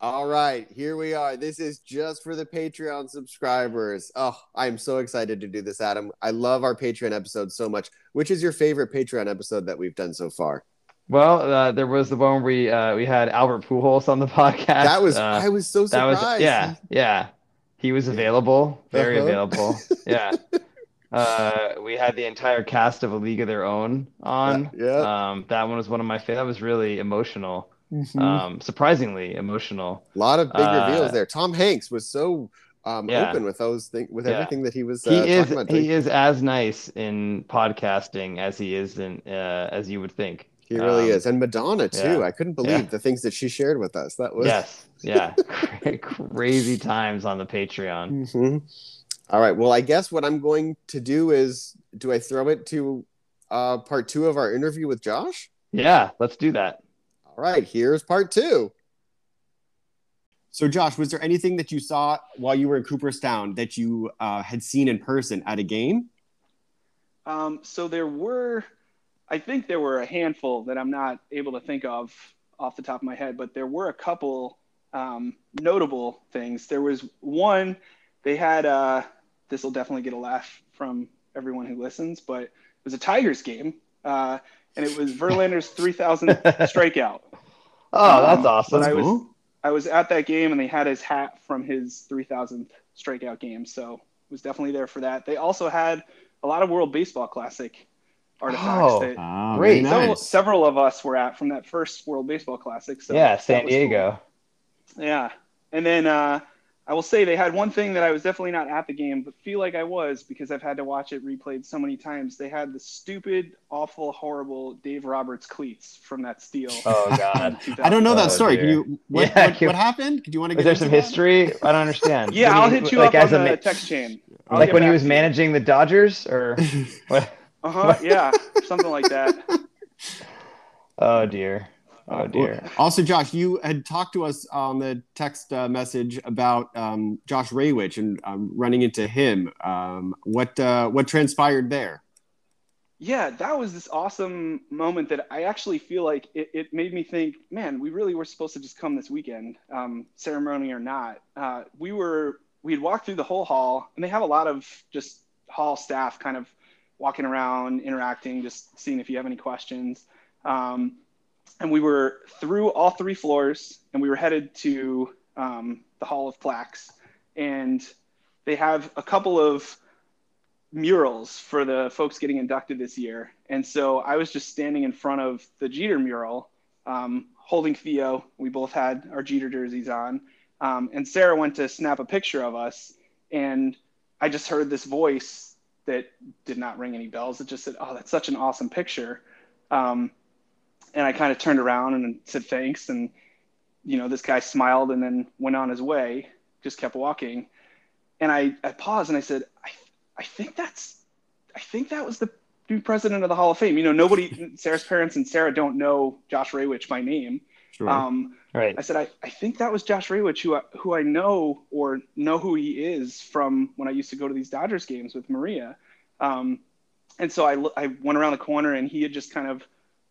All right, here we are. This is just for the Patreon subscribers. Oh, I'm so excited to do this, Adam. I love our Patreon episode so much. Which is your favorite Patreon episode that we've done so far? Well, uh, there was the one where we uh, we had Albert Pujols on the podcast. That was uh, I was so that surprised. was yeah yeah. He was available, very Uh-huh. available. Yeah. Uh, we had the entire cast of A League of Their Own on. Yeah. Um, that one was one of my favorite. That was really emotional. Mhm. Um, surprisingly emotional. a lot of big uh, reveals there. Tom Hanks was so um, Yeah. open with those things, with Yeah. everything that he was uh, he is talking about. he is as nice in podcasting as he is in uh, as you would think. He really Um, is, and Madonna too. yeah. I couldn't believe Yeah. the things that she shared with us. That was Yes, yeah, crazy times on the Patreon. Mhm. All right. Well, I guess what I'm going to do is, do I throw it to uh, part two of our interview with Josh? Yeah, let's do that. All right. Here's part two. So, Josh, was there anything that you saw while you were in Cooperstown that you uh, had seen in person at a game? Um, so there were, I think there were a handful that I'm not able to think of off the top of my head, but there were a couple um, notable things. There was one, they had, uh, this will definitely get a laugh from everyone who listens, but it was a Tigers game, uh, and it was Verlander's 3,000 strikeout. Oh, that's Um, awesome. I was, I was at that game and they had his hat from his 3,000th strikeout game. So was definitely there for that. They also had a lot of World Baseball Classic artifacts Oh, that Ah, Great. several, nice. several of us were at from that first World Baseball Classic. So yeah, San was cool. Diego. Yeah. And then uh, I will say they had one thing that I was definitely not at the game, but feel like I was because I've had to watch it replayed so many times. They had the stupid, awful, horrible Dave Roberts cleats from that steal. Oh God. I don't know that Oh, story. dear. Can you? What, Yeah, what, can- what happened? Could you want to Is get there some that? history? I don't understand. Yeah, What I'll hit you like up as on a the text chain. I'll like when he was managing the Dodgers, or what? Uh huh. Yeah, something like that. Oh dear. Oh dear. Also, Josh, you had talked to us on the text uh, message about um, Josh Rawitch and um, running into him. Um, what uh, what transpired there? Yeah, that was this awesome moment that I actually feel like it, it made me think, man, we really were supposed to just come this weekend, um, ceremony or not. Uh, we were we had walked through the whole hall, and they have a lot of just hall staff kind of walking around, interacting, just seeing if you have any questions. Um, and we were through all three floors, and we were headed to um, the Hall of Plaques, and they have a couple of murals for the folks getting inducted this year. And so I was just standing in front of the Jeter mural, um, holding Theo. We both had our Jeter jerseys on. Um, and Sarah went to snap a picture of us. And I just heard this voice that did not ring any bells. It just said, Oh, that's such an awesome picture. Um, and I kind of turned around and said thanks. And, you know, this guy smiled and then went on his way, just kept walking. And I, I paused and I said, I I think that's, I think that was the new president of the Hall of Fame. You know, nobody, Sarah's parents and Sarah don't know Josh Rawitch by name. Sure. Um, Right. I said, I, I think that was Josh Rawitch, who I, who I know or know who he is from when I used to go to these Dodgers games with Maria. Um, and so I, lo- I went around the corner and he had just kind of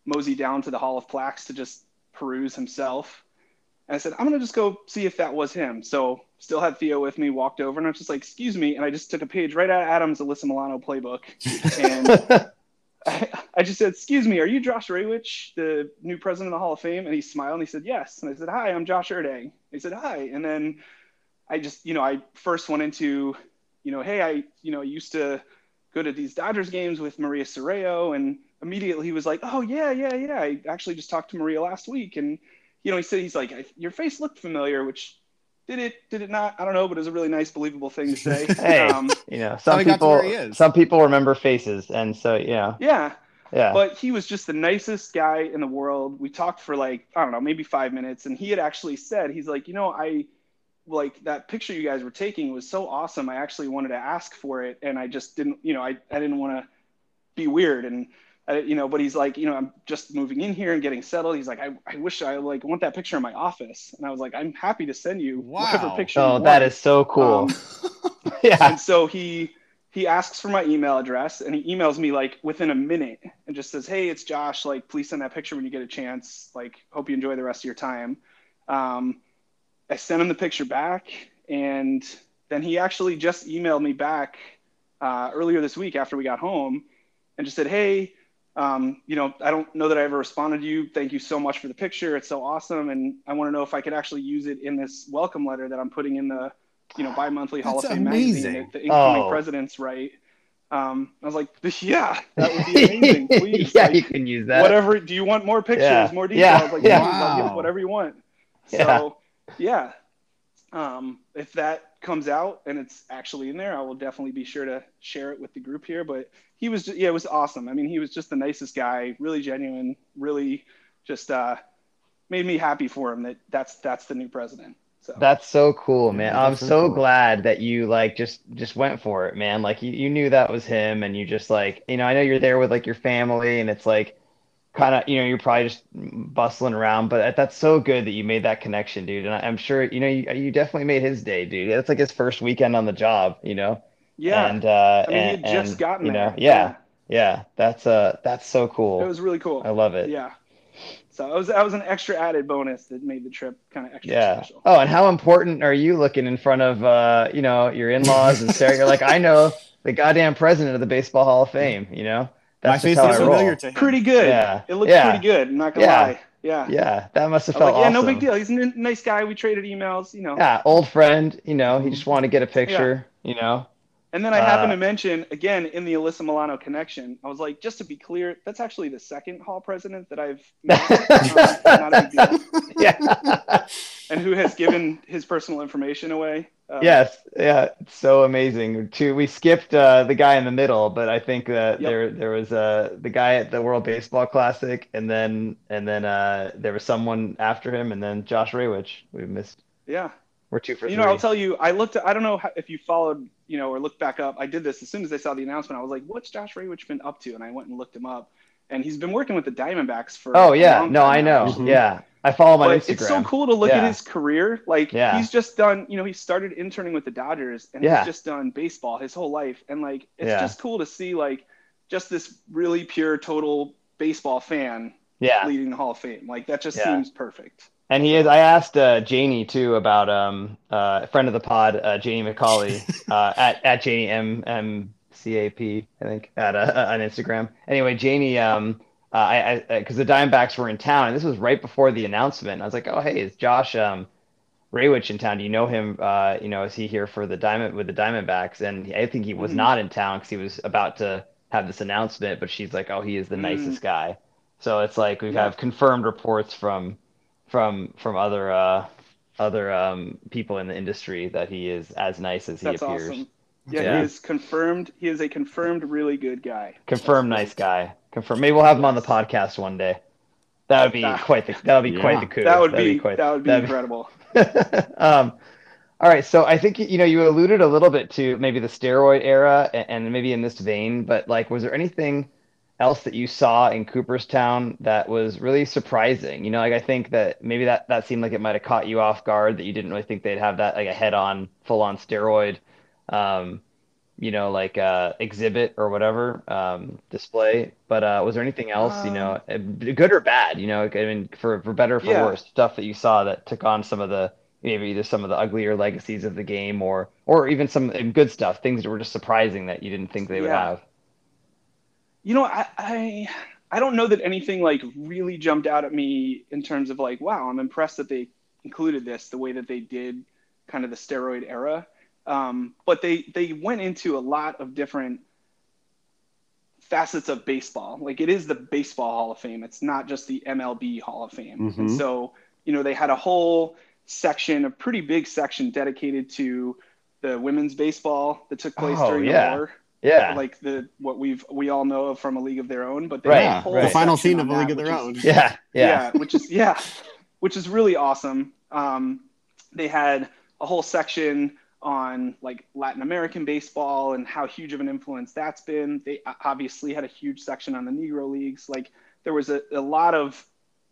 moseyed down to the Hall of Plaques to just peruse himself. And I said, I'm going to just go see if that was him. So still had Theo with me, walked over, and I was just like, excuse me. And I just took a page right out of Adam's Alyssa Milano playbook. And I, I just said, excuse me, are you Josh Rawitch, the new president of the Hall of Fame? And he smiled and he said, yes. And I said, hi, I'm Josh Erdang. He said, hi. And then I just, you know, I first went into, you know, hey, I, you know, used to go to these Dodgers games with Maria Sorreo. And immediately he was like, oh, yeah, yeah, yeah. I actually just talked to Maria last week. And, you know, he said, he's like, "I- your face looked familiar, which did it, did it not? I don't know, but it was a really nice, believable thing to say. Hey. Um, You know, some he got to people where he is. some people remember faces, and so yeah, yeah. yeah. but he was just the nicest guy in the world. We talked for like, I don't know, maybe five minutes. And he had actually said, he's like, you know, I like that picture you guys were taking was so awesome. I actually wanted to ask for it. And I just didn't, you know, I, I didn't want to be weird. And, I, you know, but he's like, you know, I'm just moving in here and getting settled. He's like, I, I wish I like want that picture in my office. And I was like, I'm happy to send you whatever picture. oh, you that want. is so cool. Um, yeah. and so he he asks for my email address and he emails me like within a minute and just says hey it's josh like please send that picture when you get a chance like hope you enjoy the rest of your time um, I sent him the picture back, and then he actually just emailed me back uh, earlier this week after we got home, and just said, "Hey, um, you know, I don't know that I ever responded to you. Thank you so much for the picture. It's so awesome, and I want to know if I could actually use it in this welcome letter that I'm putting in the, you know, bi-monthly Hall of Fame magazine amazing. that the incoming Oh. presidents write." Um, I was like, "Yeah, that would be amazing. Please, yeah, like, you can use that. whatever. Do you want more pictures, Yeah. more Yeah. details? Like, Yeah. please, I'll give Wow. whatever you want. Yeah. So, yeah. Um, if that comes out and it's actually in there, I will definitely be sure to share it with the group here. But he was, just, yeah, it was awesome. I mean, he was just the nicest guy, really genuine, really just uh, made me happy for him that that's that's the new president. So That's so cool, man. Yeah, I'm so so cool. glad that you like just just went for it, man. Like you, you knew that was him and you just like, you know, I know you're there with like your family and it's like kind of, you know, you're probably just bustling around, but that's so good that you made that connection, dude. And I, I'm sure, you know, you, you definitely made his day, dude. That's like his first weekend on the job, you know? yeah, And uh I mean, he and, had just and, gotten you know, there. yeah, yeah, that's uh that's so cool it was really cool. I love it. Yeah. So that was that was an extra added bonus that made the trip kind of extra Yeah. special. Oh, and how important are you looking in front of uh, you know, your in-laws and Sarah? You're like, I know the goddamn president of the Baseball Hall of Fame, you know? My face looks familiar to him. Pretty good. Yeah. It looks Yeah. pretty good. I'm not gonna Yeah. lie. Yeah. Yeah, that must have felt like, yeah, no big deal. He's a nice guy. We traded emails, you know. Yeah, old friend, you know, he just wanted to get a picture, you know? And then I happened Uh, to mention again in the Alyssa Milano connection. I was like, just to be clear, that's actually the second Hall president that I've met, um, not a big deal, Yeah. and who has given his personal information away. Um, Yes, yeah, so amazing. Too, we skipped uh, the guy in the middle, but I think that Yep. there there was uh, the guy at the World Baseball Classic, and then and then uh, there was someone after him, and then Josh Rawitch. We missed. Yeah. We're two for You three. know, I'll tell you, I looked. I don't know how, if you followed, you know, or look back up. I did this as soon as I saw the announcement. I was like, "What's Josh Rawitch been up to?" And I went and looked him up, and he's been working with the Diamondbacks for. oh a yeah, long no, time I now. know. Mhm. Yeah, I follow him on But Instagram. it's so cool to look at his career. Like Yeah. he's just done, you know, he started interning with the Dodgers and Yeah. he's just done baseball his whole life. And like it's Yeah. just cool to see like just this really pure total baseball fan Yeah, leading the Hall of Fame. Like that just Yeah. seems perfect. And he is. I asked uh, Janie too about um uh, a friend of the pod, uh, Janie McCauley, uh, at at Janie M M C A P, I think, at uh, on Instagram. Anyway, Janie, um, uh, I because the Diamondbacks were in town, and this was right before the announcement. I was like, oh hey, is Josh um Rawitch in town? Do you know him? Uh, you know, is he here for the Diamond with the Diamondbacks? And I think he was Mhm. not in town because he was about to have this announcement. But she's like, oh, he is the Mm. nicest guy. So it's like we Yeah. have confirmed reports from from from other uh other um people in the industry that he is as nice as he That's appears. awesome. Yeah, Yeah. he is confirmed. He is a confirmed really good guy. Confirmed nice guy. Confirmed. Maybe we'll have him on the podcast one day. That would be Ah. quite the that would be quite the coup. That would That'd be, quite that would be that'd incredible. um, all right, so I think you know you alluded a little bit to maybe the steroid era, a- and maybe in this vein, but like, was there anything else that you saw in Cooperstown that was really surprising? You know, like I think that maybe that that seemed like it might have caught you off guard that you didn't really think they'd have that like a head-on, full-on steroid, um, you know, like uh, exhibit or whatever um, display. But uh, was there anything else, you know, uh, good or bad? You know, I mean, for for better or for Yeah. worse, stuff that you saw that took on some of the maybe either some of the uglier legacies of the game or or even some good stuff, things that were just surprising that you didn't think they would Yeah. have. You know, I, I I don't know that anything like really jumped out at me in terms of like, wow, I'm impressed that they included this the way that they did, kind of the steroid era. Um, but they they went into a lot of different facets of baseball. Like it is the baseball Hall of Fame. It's not just the MLB Hall of Fame. And Mhm. so, you know, they had a whole section, a pretty big section dedicated to the women's baseball that took place Oh, during yeah. the war Yeah. like the what we've we all know of from a league of their own but they Right, had Yeah, whole right. the final scene of a league that, of their which own. is- yeah. Yeah. yeah which is yeah which is really awesome um they had a whole section on like latin american baseball and how huge of an influence that's been they obviously had a huge section on the negro leagues like there was a, a lot of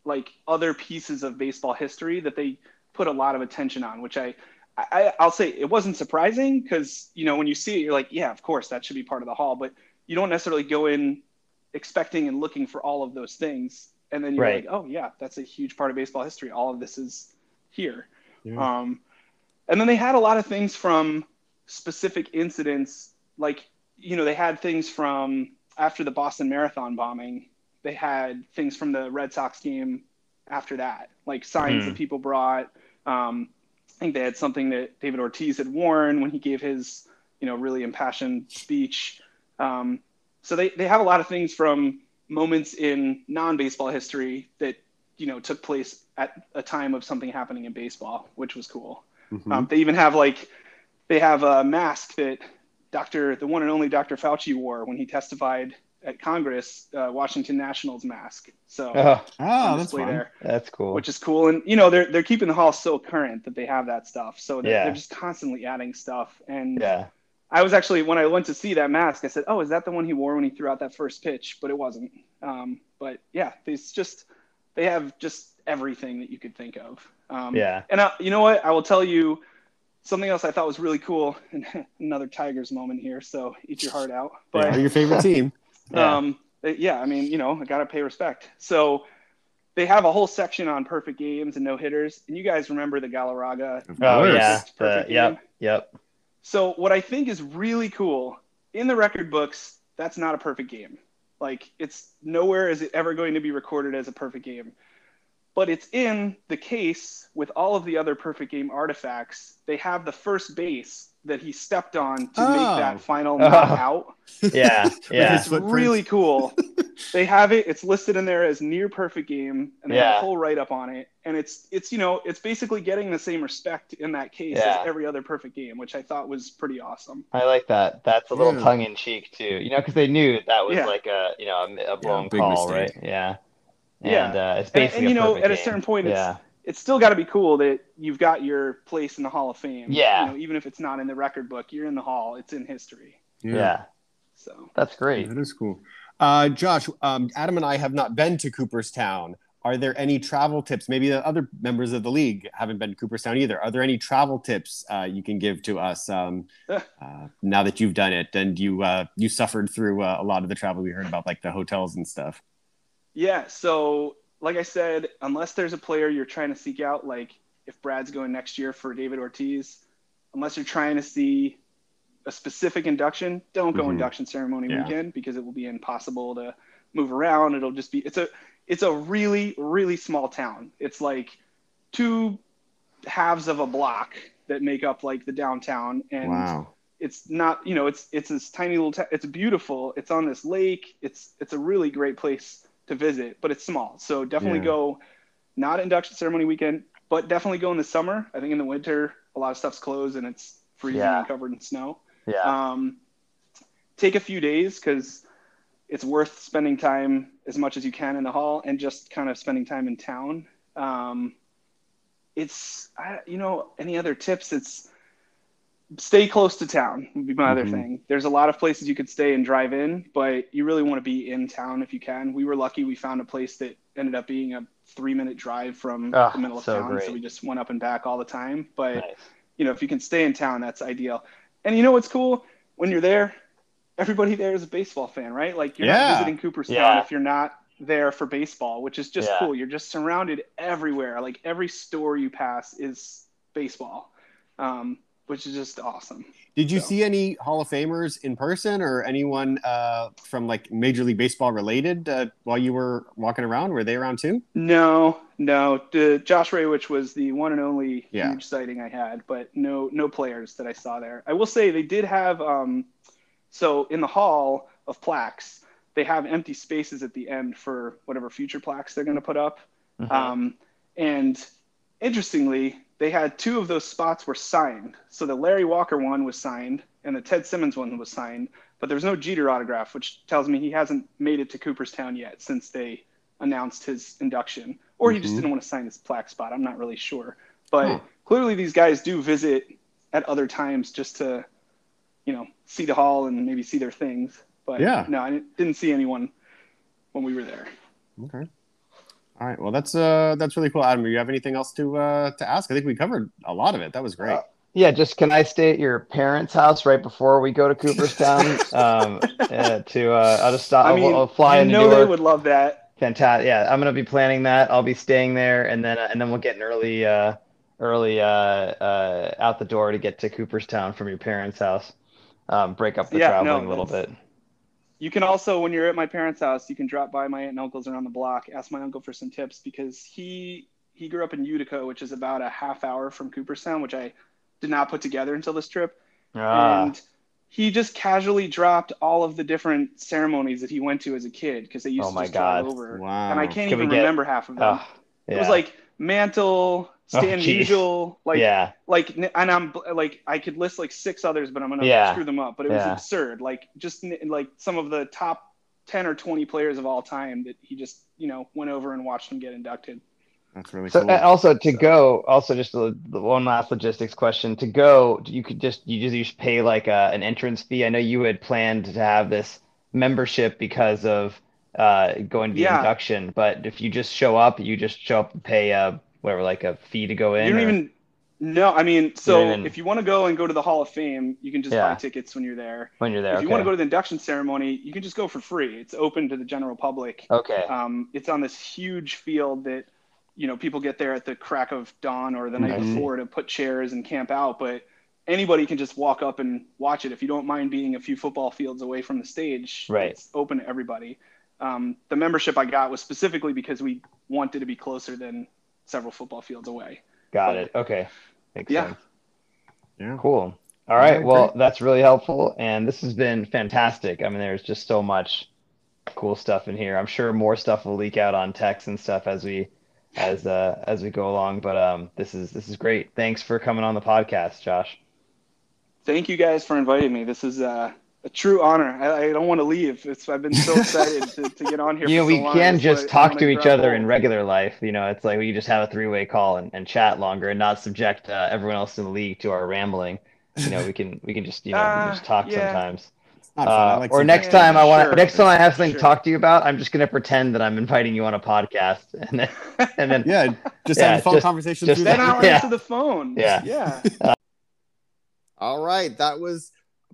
like other pieces of baseball history that they put a lot of attention on which i I, I'll say it wasn't surprising because you know when you see it, you're like, yeah, of course that should be part of the hall, but you don't necessarily go in expecting and looking for all of those things, and then you're Right. like, oh yeah, that's a huge part of baseball history. All of this is here. Yeah. Um, and then they had a lot of things from specific incidents, like you know they had things from after the Boston Marathon bombing. They had things from the Red Sox game after that, like signs mm. that hmm. people brought. Um, I think they had something that David Ortiz had worn when he gave his, you know, really impassioned speech. Um, so they, they have a lot of things from moments in non-baseball history that, you know, took place at a time of something happening in baseball, which was cool. Mm-hmm. Um, they even have like, they have a mask that Dr. the one and only Dr. Fauci wore when he testified at Congress, uh, Washington Nationals mask. So oh, oh that's. There, that's cool. Which is cool, and you know they're they're keeping the hall so current that they have that stuff. So they're, yeah. they're just constantly adding stuff. And yeah, I was actually when I went to see that mask, I said, "Oh, is that the one he wore when he threw out that first pitch?" But it wasn't. Um, but yeah, it's just they have just everything that you could think of. Um, yeah. And I, you know what? I will tell you something else I thought was really cool. And another Tigers moment here, so eat your heart out. But yeah, your favorite team. Yeah. Um, yeah, I mean, you know, I gotta pay respect. So they have a whole section on perfect games and no hitters. And you guys remember the Galarraga? Oh yeah, the, yep, yep. So what I think is really cool in the record books, that's not a perfect game. Like it's nowhere is it ever going to be recorded as a perfect game. But it's in the case with all of the other perfect game artifacts. They have the first base that he stepped on to oh. make that oh. final oh. out. Yeah, yeah, it's really cool. they have it. It's listed in there as near perfect game, and they yeah. have a whole write up on it. And it's it's you know it's basically getting the same respect in that case yeah. as every other perfect game, which I thought was pretty awesome. I like that. That's a little yeah. tongue in cheek too. You know, because they knew that was like a you know a, a blown call, mistake. right? Yeah. And, yeah, uh, it's basically and, and you know at a certain point, it's it's still got to be cool that you've got your place in the Hall of Fame. Yeah. You know, even if it's not in the record book, you're in the Hall. It's in history. Yeah. yeah. So that's great. Yeah, that is cool. Uh, Josh, um, Adam and I have not been to Cooperstown. Are there any travel tips? Maybe the other members of the league haven't been to Cooperstown either. Are there any travel tips uh, you can give to us um, uh, now that you've done it and you uh, you suffered through uh, a lot of the travel we heard about, like the hotels and stuff? Yeah. So like I said, unless there's a player you're trying to seek out, like if Brad's going next year for David Ortiz, unless you're trying to see a specific induction, don't go mm-hmm. induction ceremony yeah. weekend because it will be impossible to move around. It'll just be it's a it's a really really small town. It's like two halves of a block that make up like the downtown and wow. it's not you know it's it's this tiny little t- it's beautiful it's on this lake it's it's a really great place to visit, but it's small. So definitely yeah. go not induction ceremony weekend, but definitely go in the summer. I think in the winter a lot of stuff's closed and it's freezing yeah. and covered in snow. Yeah. Um, take a few days because it's worth spending time as much as you can in the hall and just kind of spending time in town. Um, it's I, you know any other tips? It's stay close to town would be my mm-hmm. other thing. There's a lot of places you could stay and drive in, but you really want to be in town if you can. We were lucky we found a place that ended up being a three minute drive from oh, the middle of so town. Great. So we just went up and back all the time. But nice. you know, if you can stay in town, that's ideal. And you know what's cool? When you're there, everybody there is a baseball fan, right? Like you're yeah. not visiting Cooperstown yeah. if you're not there for baseball, which is just yeah. cool. You're just surrounded everywhere. Like every store you pass is baseball. Um, which is just awesome. Did you so. see any Hall of Famers in person or anyone uh, from like Major League Baseball related uh, while you were walking around? Were they around too? No, no. The Josh Rawitch was the one and only yeah. huge sighting I had, but no, no players that I saw there. I will say they did have. Um, so in the hall of plaques, they have empty spaces at the end for whatever future plaques they're going to put up. Mm-hmm. Um, and interestingly, they had two of those spots were signed. So the Larry Walker one was signed and the Ted Simmons one was signed, but there's no Jeter autograph, which tells me he hasn't made it to Cooperstown yet since they announced his induction, or he mm-hmm. just didn't want to sign his plaque spot. I'm not really sure, but huh. clearly these guys do visit at other times just to, you know, see the hall and maybe see their things. But yeah, no, I didn't see anyone when we were there. Okay. All right. Well, that's uh that's really cool, Adam. Do you have anything else to uh to ask? I think we covered a lot of it. That was great. Uh, yeah, just can I stay at your parents' house right before we go to Cooperstown? um, uh, to uh, I'll just stop. I mean, I'll, fly in. know they would love that. Fantastic. Yeah, I'm gonna be planning that. I'll be staying there, and then uh, and then we'll get an early uh early uh, uh, out the door to get to Cooperstown from your parents' house. Um, break up the Yeah, traveling no, a little bit. You can also, when you're at my parents' house, you can drop by my aunt and uncle's around the block. Ask my uncle for some tips because he he grew up in Utica, which is about a half hour from Cooperstown, which I did not put together until this trip. Ah, and he just casually dropped all of the different ceremonies that he went to as a kid because they used Oh to my just drive God. over. Wow. And I can't Can even get- remember half of them. ah, It was like Mantle, Stan Oh. Musial, like yeah, like and I'm like I could list like six others, but I'm gonna Yeah. screw them up. But it was Yeah. absurd. Like just like some of the top ten or twenty players of all time that he just you know went over and watched them get inducted. That's really So cool. and also to go, also just the, the one last logistics question. To go, you could just you just you should pay like a, an entrance fee. I know you had planned to have this membership because of uh, going to the Yeah. induction, but if you just show up, you just show up and pay uh whatever like a fee to go in. You don't or- even no, I mean, so even- if you want to go and go to the Hall of Fame, you can just Yeah. buy tickets when you're there. when you're there. if okay. you want to go to the induction ceremony, you can just go for free. It's open to the general public. okay. Um, it's on this huge field that you know people get there at the crack of dawn or the night see. before to put chairs and camp out. But anybody can just walk up and watch it if you don't mind being a few football fields away from the stage. Right. It's open to everybody. Um, the membership I got was specifically because we wanted to be closer than several football fields away. Got it. Okay. Makes Yeah. sense. yeah. Cool. All right. right, Well, great. that's really helpful. And this has been fantastic. I mean, there's just so much cool stuff in here. I'm sure more stuff will leak out on text and stuff as we as uh as we go along. But um this is this is great. Thanks for coming on the podcast, Josh. Thank you guys for inviting me. This is uh, a true honor. I, I don't want to leave. It's, I've been so excited to, to get on here. You know, for we so long. can It's just like- talk wanna to each other hold. in regular life. You know, it's like we just have a three-way call and, and chat longer and not subject uh, everyone else in the league to our rambling. You know, we can we can just you know Uh, just talk yeah. sometimes. Not fun. I Uh, like or some- next Yeah, time I want sure. next time I have something to talk to you about, I'm just gonna pretend that I'm inviting you on a podcast, and then and then Yeah, just Yeah, have a phone just- conversation just through Then that. I'll Yeah. answer the phone. Yeah. Yeah. All right, that was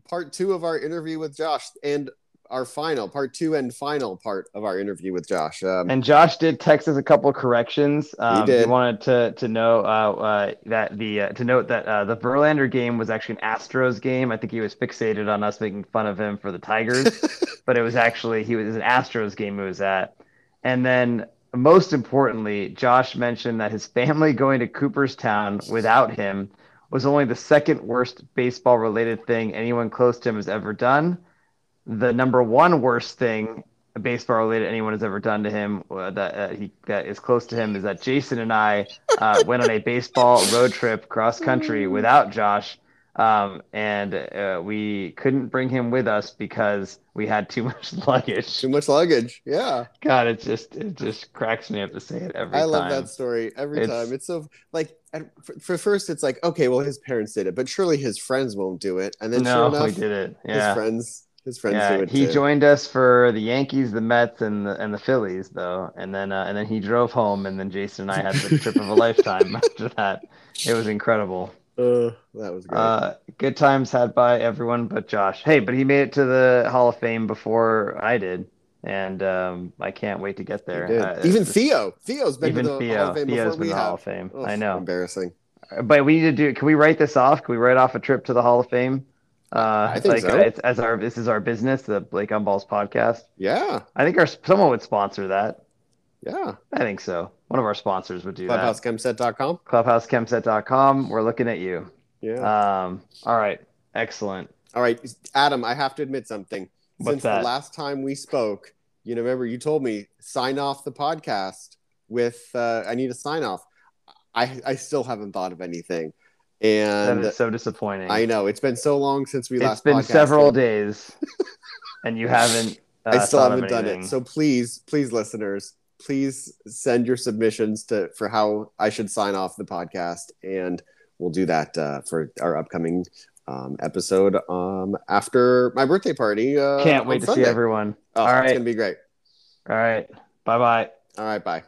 part two of our interview with Josh, and our final part two and final part of our interview with Josh. Um, and Josh did text us a couple of corrections. Um, did. wanted to to know uh, uh, that the uh, to note that uh, the Verlander game was actually an Astros game. I think he was fixated on us making fun of him for the Tigers, but it was actually he was an Astros game It was at. And then most importantly, Josh mentioned that his family going to Cooperstown without him was only the second worst baseball related thing anyone close to him has ever done. The number one worst thing baseball related anyone has ever done to him uh, that uh, he that is close to him is that Jason and I uh, went on a baseball road trip cross country without Josh, um, and uh, we couldn't bring him with us because we had too much luggage. too much luggage. Yeah, God, it just it just cracks me up to say it every I time. love that story every It's- time. It's so like at, for, for first, it's like okay, well, his parents did it, but surely his friends won't do it. And then no, sure enough, we did it. yeah. his friends, his friends Yeah, do it he too. joined us for the Yankees, the Mets, and the and the Phillies, though, and then uh, and then he drove home, and then Jason and I had the trip of a lifetime after that. It was incredible. Uh, that was great. Uh, good times had by everyone but Josh. Hey, but he made it to the Hall of Fame before I did, and um, I can't wait to get there. Uh, even Theo, Theo's been even to the Theo, Hall of Fame Theo's before been we Hall of Fame. Ugh, I know, embarrassing. but we need to do. Can we write this off? Can we write off a trip to the Hall of Fame? Uh, I think like so. it's as our this is our business, the Blake Umballs podcast. Yeah, I think our someone would sponsor that. yeah. I think so. One of our sponsors would do that. ClubhouseChemset.com. ClubhouseChemset.com. We're looking at you. Yeah. Um, all right. Excellent. All right, Adam, I have to admit something. What's Since that? the last time we spoke, you know, remember you told me sign off the podcast with uh, I need a sign off. I I still haven't thought of anything, and is so disappointing. I know it's been so long since we it's last. It's been podcasted. several days, and you haven't. Uh, I still haven't done it. So please, please, listeners, please send your submissions to for how I should sign off the podcast, and we'll do that uh, for our upcoming um, episode um, after my birthday party. Uh, Can't wait to Sunday. see everyone. Oh, All it's gonna be great. All right. Bye bye. All right, bye.